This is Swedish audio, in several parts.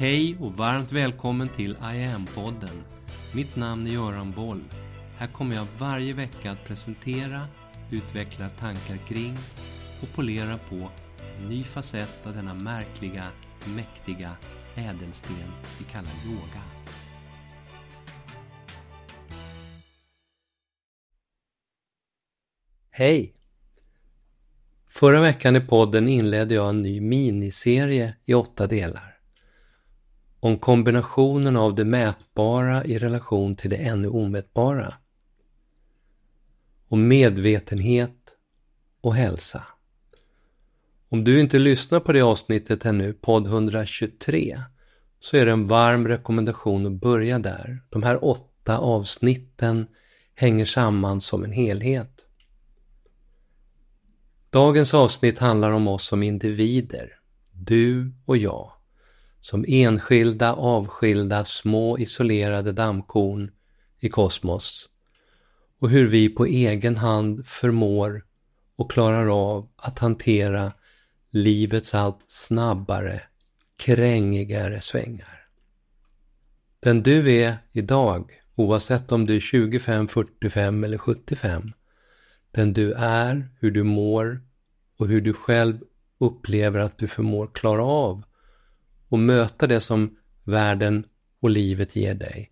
Hej och varmt välkommen till I am-podden. Mitt namn är Göran Boll. Här kommer jag varje vecka att presentera, utveckla tankar kring och polera på en ny facett av denna märkliga, mäktiga ädelsten vi kallar yoga. Hej! Förra veckan i podden inledde jag en ny miniserie i åtta delar. Om kombinationen av det mätbara i relation till det ännu omätbara. Om medvetenhet och hälsa. Om du inte lyssnar på det avsnittet ännu, podd 123, så är det en varm rekommendation att börja där. De här åtta avsnitten hänger samman som en helhet. Dagens avsnitt handlar om oss som individer, du och jag, som enskilda, avskilda, små isolerade dammkorn i kosmos och hur vi på egen hand förmår och klarar av att hantera livets allt snabbare, krängigare svängar. Den du är idag, oavsett om du är 25, 45 eller 75, den du är, hur du mår och hur du själv upplever att du förmår klara av och möta det som världen och livet ger dig.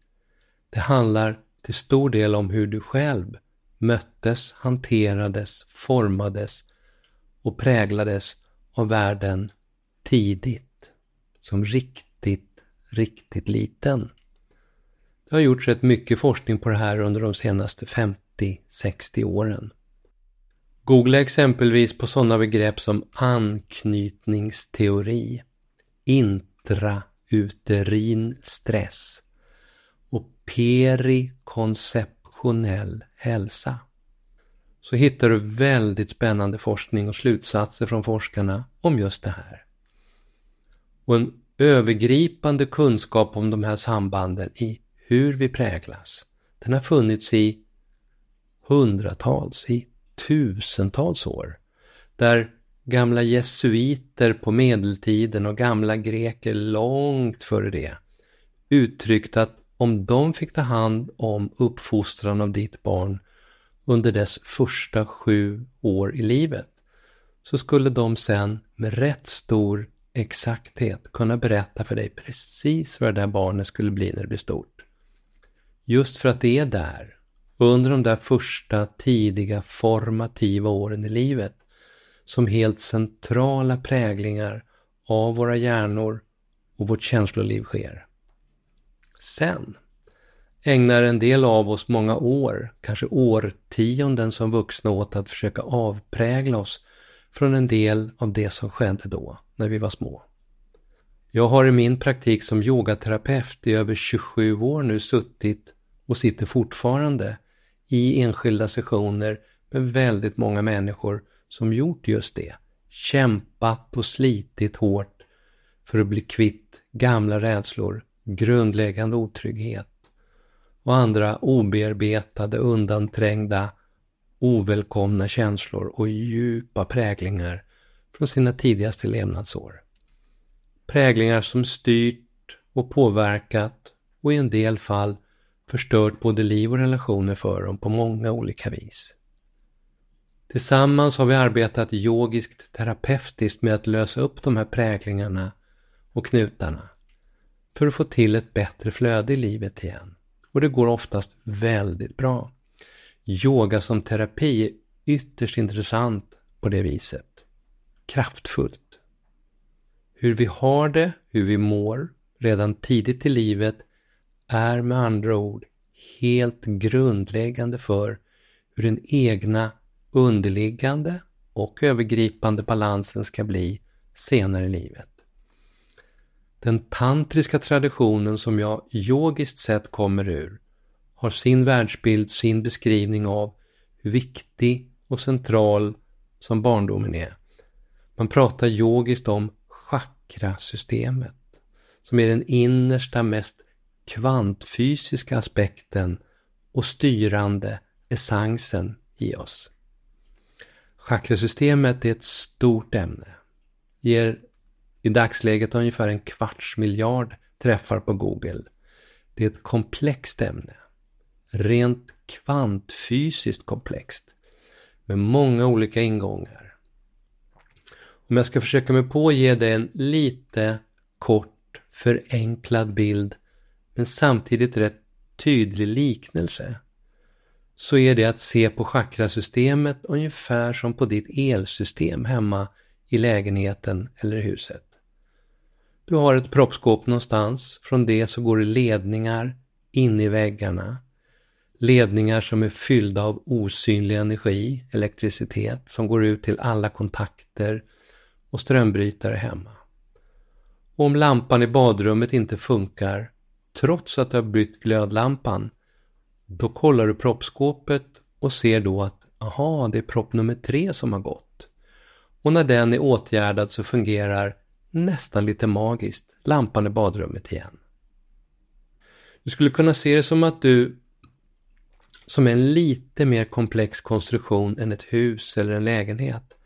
Det handlar till stor del om hur du själv möttes, hanterades, formades och präglades av världen tidigt, som riktigt, riktigt liten. Det har gjorts rätt mycket forskning på det här under de senaste 50-60 åren. Googla exempelvis på sådana begrepp som anknytningsteori, intrauterin stress och perikonceptionell hälsa. Så hittar du väldigt spännande forskning och slutsatser från forskarna om just det här. Och en övergripande kunskap om de här sambanden i hur vi präglas, den har funnits i hundratals, i tusentals år. Där gamla jesuiter på medeltiden och gamla greker långt före det uttryckt att om de fick ta hand om uppfostran av ditt barn under dess första sju år i livet så skulle de sen med rätt stor exakthet kunna berätta för dig precis vad det där barnet skulle bli när det blir stort. Just för att det är där, under de där första tidiga formativa åren i livet, som helt centrala präglingar av våra hjärnor och vårt känsloliv sker. Sen ägnar en del av oss många år, kanske årtionden som vuxna åt att försöka avprägla oss från en del av det som skedde då, när vi var små. Jag har i min praktik som yogaterapeut i över 27 år nu suttit och sitter fortfarande i enskilda sessioner med väldigt många människor som gjort just det. Kämpat och slitit hårt för att bli kvitt gamla rädslor, grundläggande otrygghet och andra obearbetade, undanträngda, ovälkomna känslor och djupa präglingar från sina tidigaste levnadsår. Präglingar som styrt och påverkat och i en del fall förstört både liv och relationer för dem på många olika vis. Tillsammans har vi arbetat yogiskt terapeutiskt med att lösa upp de här präglingarna och knutarna för att få till ett bättre flöde i livet igen. Och det går oftast väldigt bra. Yoga som terapi är ytterst intressant på det viset. Kraftfullt. Hur vi har det, hur vi mår, redan tidigt i livet är med andra ord helt grundläggande för hur den egna underliggande och övergripande balansen ska bli senare i livet. Den tantriska traditionen som jag yogiskt sett kommer ur har sin världsbild, sin beskrivning av hur viktig och central som barndomen är. Man pratar yogiskt om chakrasystemet som är den innersta, mest kvantfysiska aspekten och styrande essensen i oss. Chakrasystemet är ett stort ämne. Ger i dagsläget ungefär en kvarts miljard träffar på Google. Det är ett komplext ämne. Rent kvantfysiskt komplext. Med många olika ingångar. Om jag ska försöka mig på att ge dig en lite kort förenklad bild men samtidigt rätt tydlig liknelse så är det att se på chakrasystemet ungefär som på ditt elsystem hemma i lägenheten eller huset. Du har ett proppskåp någonstans, från det så går det ledningar in i väggarna. Ledningar som är fyllda av osynlig energi, elektricitet, som går ut till alla kontakter och strömbrytare hemma. Och om lampan i badrummet inte funkar, trots att du har bytt glödlampan, då kollar du proppskåpet och ser då att aha, det är propp nummer tre som har gått. Och när den är åtgärdad så fungerar nästan lite magiskt lampan i badrummet igen. Du skulle kunna se det som att du som är en lite mer komplex konstruktion än ett hus eller en lägenhet.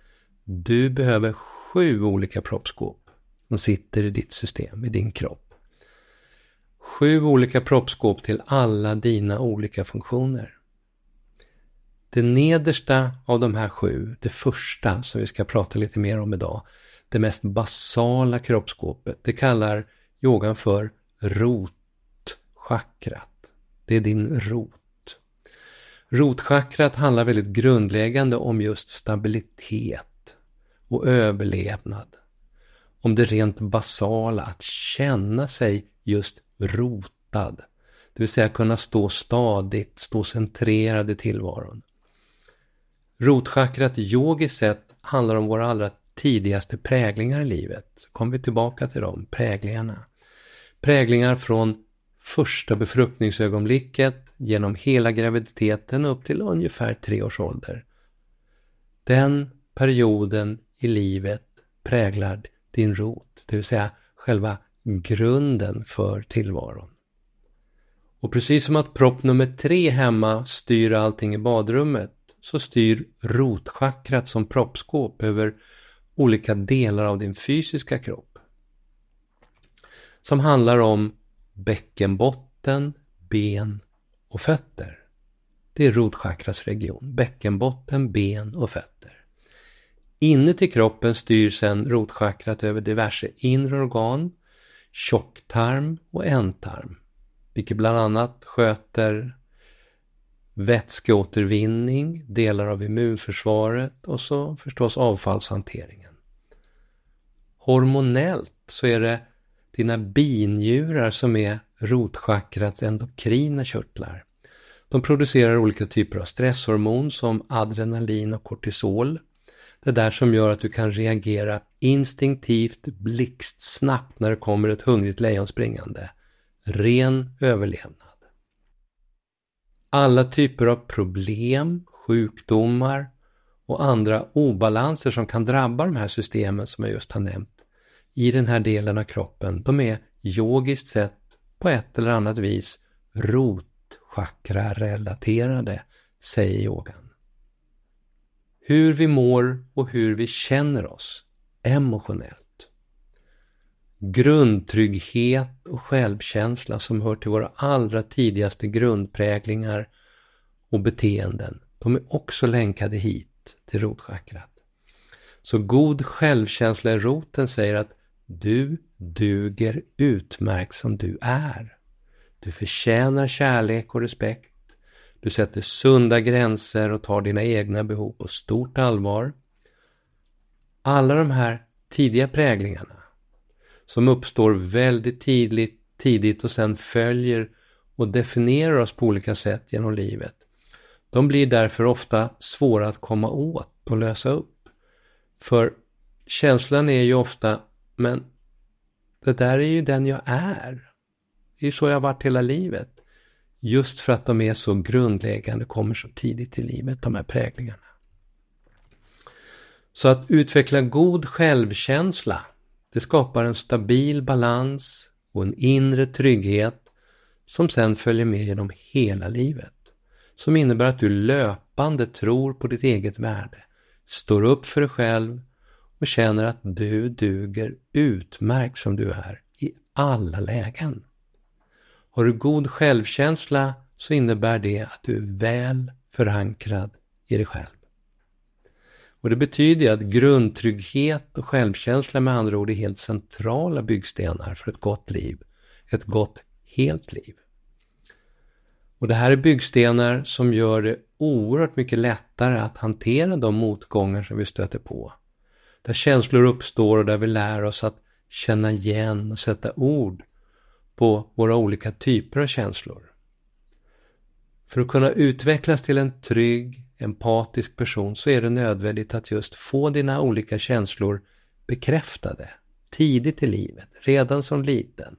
Du behöver sju olika proppskåp som sitter i ditt system, i din kropp. Sju olika proppskåp till alla dina olika funktioner. Det nedersta av de här sju, det första som vi ska prata lite mer om idag, det mest basala kroppsskåpet, det kallar yogan för rotchakrat. Det är din rot. Rotchakrat handlar väldigt grundläggande om just stabilitet och överlevnad. Om det rent basala, att känna sig just rotad. Det vill säga kunna stå stadigt, stå centrerad i tillvaron. Rotchakrat yogiskt sett handlar om våra allra tidigaste präglingar i livet. Så kommer vi tillbaka till dem, präglingarna. Präglingar från första befruktningsögonblicket genom hela graviditeten upp till ungefär tre års ålder. Den perioden i livet präglar din rot, det vill säga själva grunden för tillvaron. Och precis som att propp nummer tre hemma styr allting i badrummet så styr rotchakrat som proppskåp över olika delar av din fysiska kropp. Som handlar om bäckenbotten, ben och fötter. Det är rotchakras region. Bäckenbotten, ben och fötter. Inuti kroppen styr sedan rotchakrat över diverse inre organ, tjocktarm och ändtarm, vilket bland annat sköter vätskeåtervinning, delar av immunförsvaret och så förstås avfallshanteringen. Hormonellt så är det dina binjurar som är rotchakrats endokrina körtlar. De producerar olika typer av stresshormon som adrenalin och kortisol. Det där som gör att du kan reagera instinktivt blixtsnabbt när det kommer ett hungrigt lejon springande. Ren överlevnad alla typer av problem, sjukdomar och andra obalanser som kan drabba de här systemen som jag just har nämnt i den här delen av kroppen, de är yogiskt sett på ett eller annat vis rotchakra-relaterade, säger yogan. Hur vi mår och hur vi känner oss emotionellt. Grundtrygghet och självkänsla som hör till våra allra tidigaste grundpräglingar och beteenden. De är också länkade hit till rotchakrat. Så god självkänsla i roten säger att du duger utmärkt som du är. Du förtjänar kärlek och respekt. Du sätter sunda gränser och tar dina egna behov på stort allvar. Alla de här tidiga präglingarna som uppstår väldigt tidigt, tidigt och sen följer och definierar oss på olika sätt genom livet. De blir därför ofta svåra att komma åt och lösa upp. För känslan är ju ofta, men det där är ju den jag är. Det är ju så jag har varit hela livet. Just för att de är så grundläggande, kommer så tidigt i livet, de här präglingarna. Så att utveckla god självkänsla det skapar en stabil balans och en inre trygghet som sen följer med genom hela livet. Som innebär att du löpande tror på ditt eget värde, står upp för dig själv och känner att du duger utmärkt som du är i alla lägen. Har du god självkänsla så innebär det att du är väl förankrad i dig själv. Och det betyder att grundtrygghet och självkänsla med andra ord är helt centrala byggstenar för ett gott liv. Ett gott, helt liv. Och det här är byggstenar som gör det oerhört mycket lättare att hantera de motgångar som vi stöter på. Där känslor uppstår och där vi lär oss att känna igen och sätta ord på våra olika typer av känslor. För att kunna utvecklas till en trygg, empatisk person så är det nödvändigt att just få dina olika känslor bekräftade tidigt i livet, redan som liten.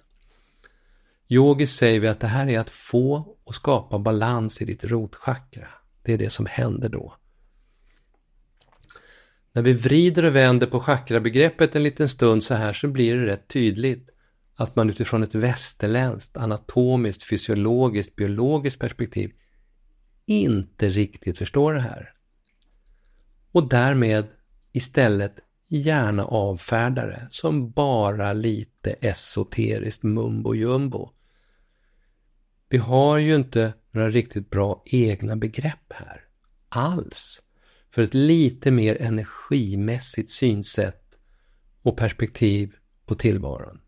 Yogiskt säger vi att det här är att få och skapa balans i ditt rotchakra. Det är det som händer då. När vi vrider och vänder på chakrabegreppet en liten stund så här så blir det rätt tydligt att man utifrån ett västerländskt, anatomiskt, fysiologiskt, biologiskt perspektiv inte riktigt förstår det här. Och därmed istället gärna avfärdar det som bara lite esoteriskt mumbo jumbo. Vi har ju inte några riktigt bra egna begrepp här. Alls. För ett lite mer energimässigt synsätt och perspektiv på tillvaron.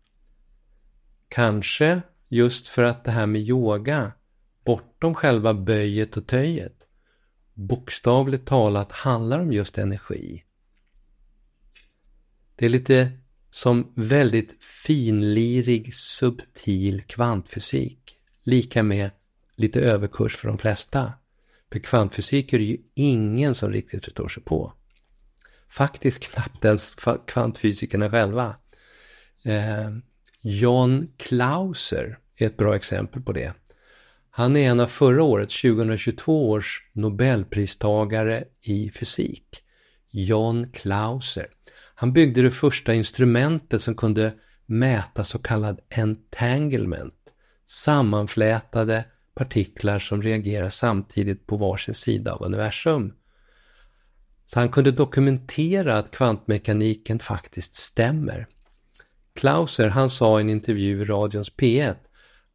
Kanske just för att det här med yoga, bortom själva böjet och töjet, bokstavligt talat handlar om just energi. Det är lite som väldigt finlirig, subtil kvantfysik. Lika med lite överkurs för de flesta. För kvantfysik är det ju ingen som riktigt förstår sig på. Faktiskt knappt ens kvantfysikerna själva. Eh, John Clauser är ett bra exempel på det. Han är en av förra årets, 2022 års Nobelpristagare i fysik. John Clauser. Han byggde det första instrumentet som kunde mäta så kallad entanglement, sammanflätade partiklar som reagerar samtidigt på varsin sida av universum. Så han kunde dokumentera att kvantmekaniken faktiskt stämmer. Klauser, han sa i en intervju i radions P1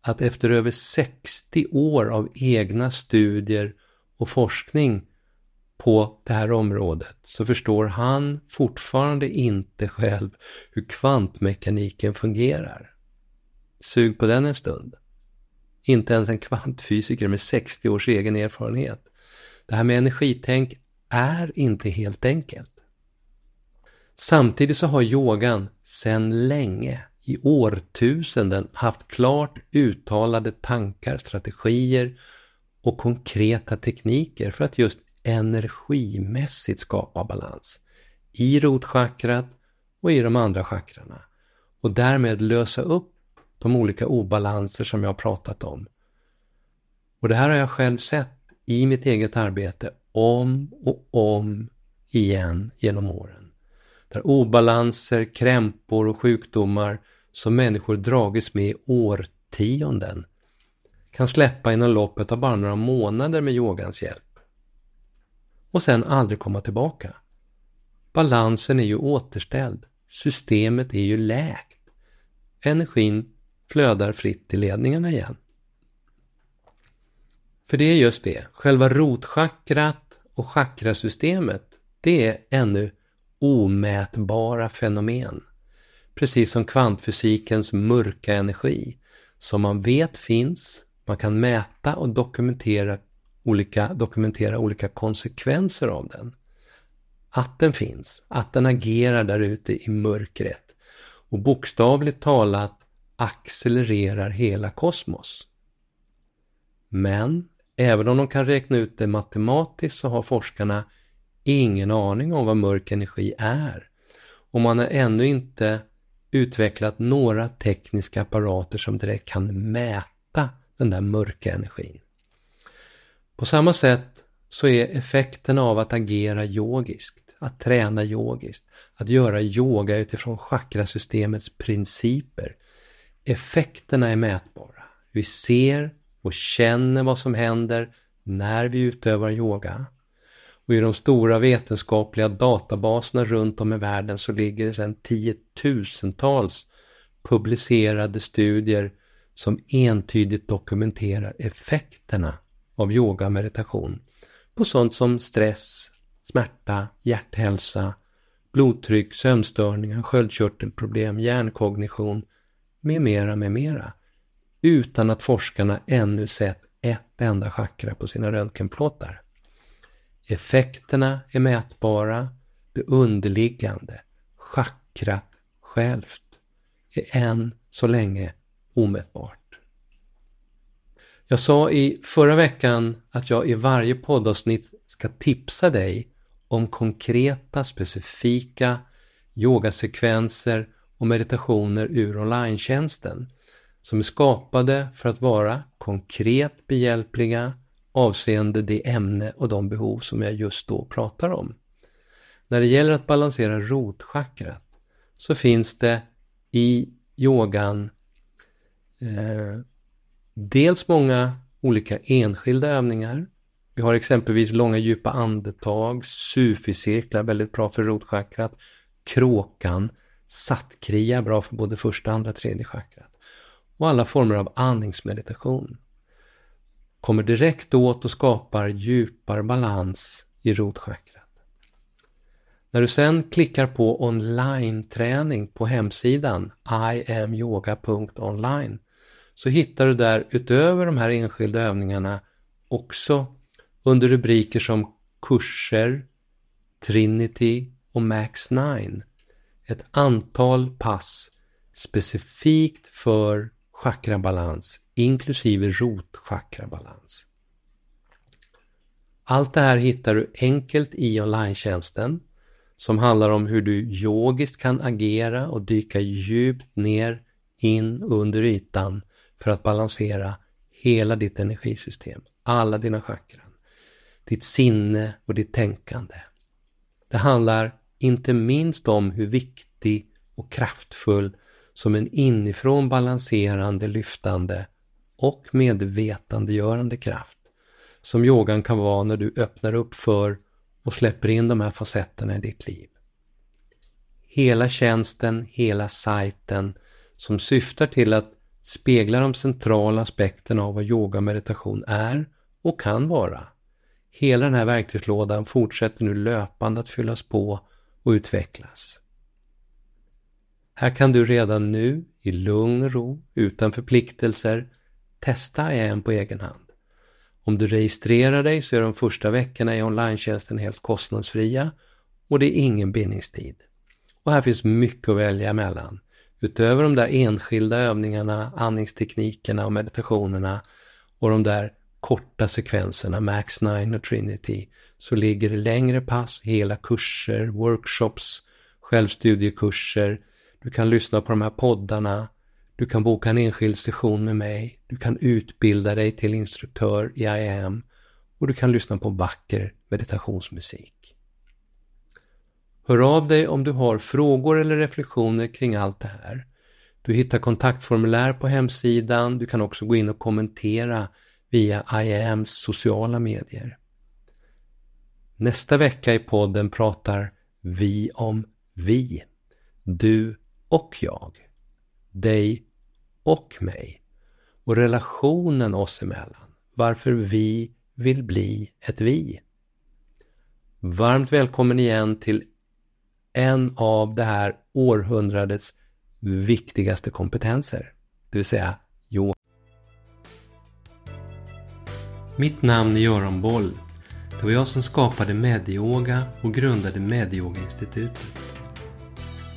att efter över 60 år av egna studier och forskning på det här området så förstår han fortfarande inte själv hur kvantmekaniken fungerar. Sug på den en stund. Inte ens en kvantfysiker med 60 års egen erfarenhet. Det här med energitänk är inte helt enkelt. Samtidigt så har yogan sedan länge, i årtusenden, haft klart uttalade tankar, strategier och konkreta tekniker för att just energimässigt skapa balans i rotchakrat och i de andra chakrarna och därmed lösa upp de olika obalanser som jag har pratat om. Och det här har jag själv sett i mitt eget arbete om och om igen genom åren. Där obalanser, krämpor och sjukdomar som människor dragits med i årtionden kan släppa inom loppet av bara några månader med yogans hjälp. Och sen aldrig komma tillbaka. Balansen är ju återställd. Systemet är ju läkt. Energin flödar fritt i ledningarna igen. För det är just det, själva rotchakrat och chakrasystemet, det är ännu omätbara fenomen. Precis som kvantfysikens mörka energi, som man vet finns, man kan mäta och dokumentera olika, dokumentera olika konsekvenser av den. Att den finns, att den agerar där ute i mörkret. Och bokstavligt talat accelererar hela kosmos. Men även om de kan räkna ut det matematiskt så har forskarna ingen aning om vad mörk energi är. Och man har ännu inte utvecklat några tekniska apparater som direkt kan mäta den där mörka energin. På samma sätt så är effekten av att agera yogiskt, att träna yogiskt, att göra yoga utifrån chakrasystemets principer Effekterna är mätbara. Vi ser och känner vad som händer när vi utövar yoga. Och i de stora vetenskapliga databaserna runt om i världen så ligger det sedan tiotusentals publicerade studier som entydigt dokumenterar effekterna av yoga och meditation på sånt som stress, smärta, hjärthälsa, blodtryck, sömnstörningar, sköldkörtelproblem, hjärnkognition med mera, med mera. Utan att forskarna ännu sett ett enda chakra på sina röntgenplåtar. Effekterna är mätbara, det underliggande, chakrat självt, är än så länge omätbart. Jag sa i förra veckan att jag i varje poddavsnitt ska tipsa dig om konkreta, specifika yogasekvenser och meditationer ur online som är skapade för att vara konkret behjälpliga avseende det ämne och de behov som jag just då pratar om. När det gäller att balansera rotchakrat så finns det i yogan eh, dels många olika enskilda övningar. Vi har exempelvis långa djupa andetag, suficirklar, väldigt bra för rotchakrat, kråkan, sattkria, bra för både första, andra, tredje chakrat. Och alla former av andningsmeditation. Kommer direkt åt och skapar djupare balans i rotchakrat. När du sen klickar på online-träning på hemsidan iamyoga.online så hittar du där utöver de här enskilda övningarna också under rubriker som kurser, Trinity och Max 9 ett antal pass specifikt för chakrabalans inklusive rotchakrabalans. Allt det här hittar du enkelt i online som handlar om hur du yogiskt kan agera och dyka djupt ner in under ytan för att balansera hela ditt energisystem, alla dina chakran, ditt sinne och ditt tänkande. Det handlar inte minst om hur viktig och kraftfull som en inifrån balanserande, lyftande och medvetandegörande kraft som yogan kan vara när du öppnar upp för och släpper in de här facetterna i ditt liv. Hela tjänsten, hela sajten som syftar till att spegla de centrala aspekterna av vad yoga och meditation är och kan vara. Hela den här verktygslådan fortsätter nu löpande att fyllas på och utvecklas. Här kan du redan nu i lugn och ro, utan förpliktelser, testa en på egen hand. Om du registrerar dig så är de första veckorna i online helt kostnadsfria och det är ingen bindningstid. Och här finns mycket att välja mellan. Utöver de där enskilda övningarna, andningsteknikerna och meditationerna och de där korta sekvenserna, Max 9 och Trinity, så ligger det längre pass, hela kurser, workshops, självstudiekurser. Du kan lyssna på de här poddarna, du kan boka en enskild session med mig, du kan utbilda dig till instruktör i IAM och du kan lyssna på vacker meditationsmusik. Hör av dig om du har frågor eller reflektioner kring allt det här. Du hittar kontaktformulär på hemsidan, du kan också gå in och kommentera via IAMs sociala medier. Nästa vecka i podden pratar vi om vi. Du och jag. Dig och mig. Och relationen oss emellan. Varför vi vill bli ett vi. Varmt välkommen igen till en av det här århundradets viktigaste kompetenser. Det vill säga yoga. Mitt namn är Göran Boll. Det var jag som skapade Medyoga och grundade Medyoga-institutet.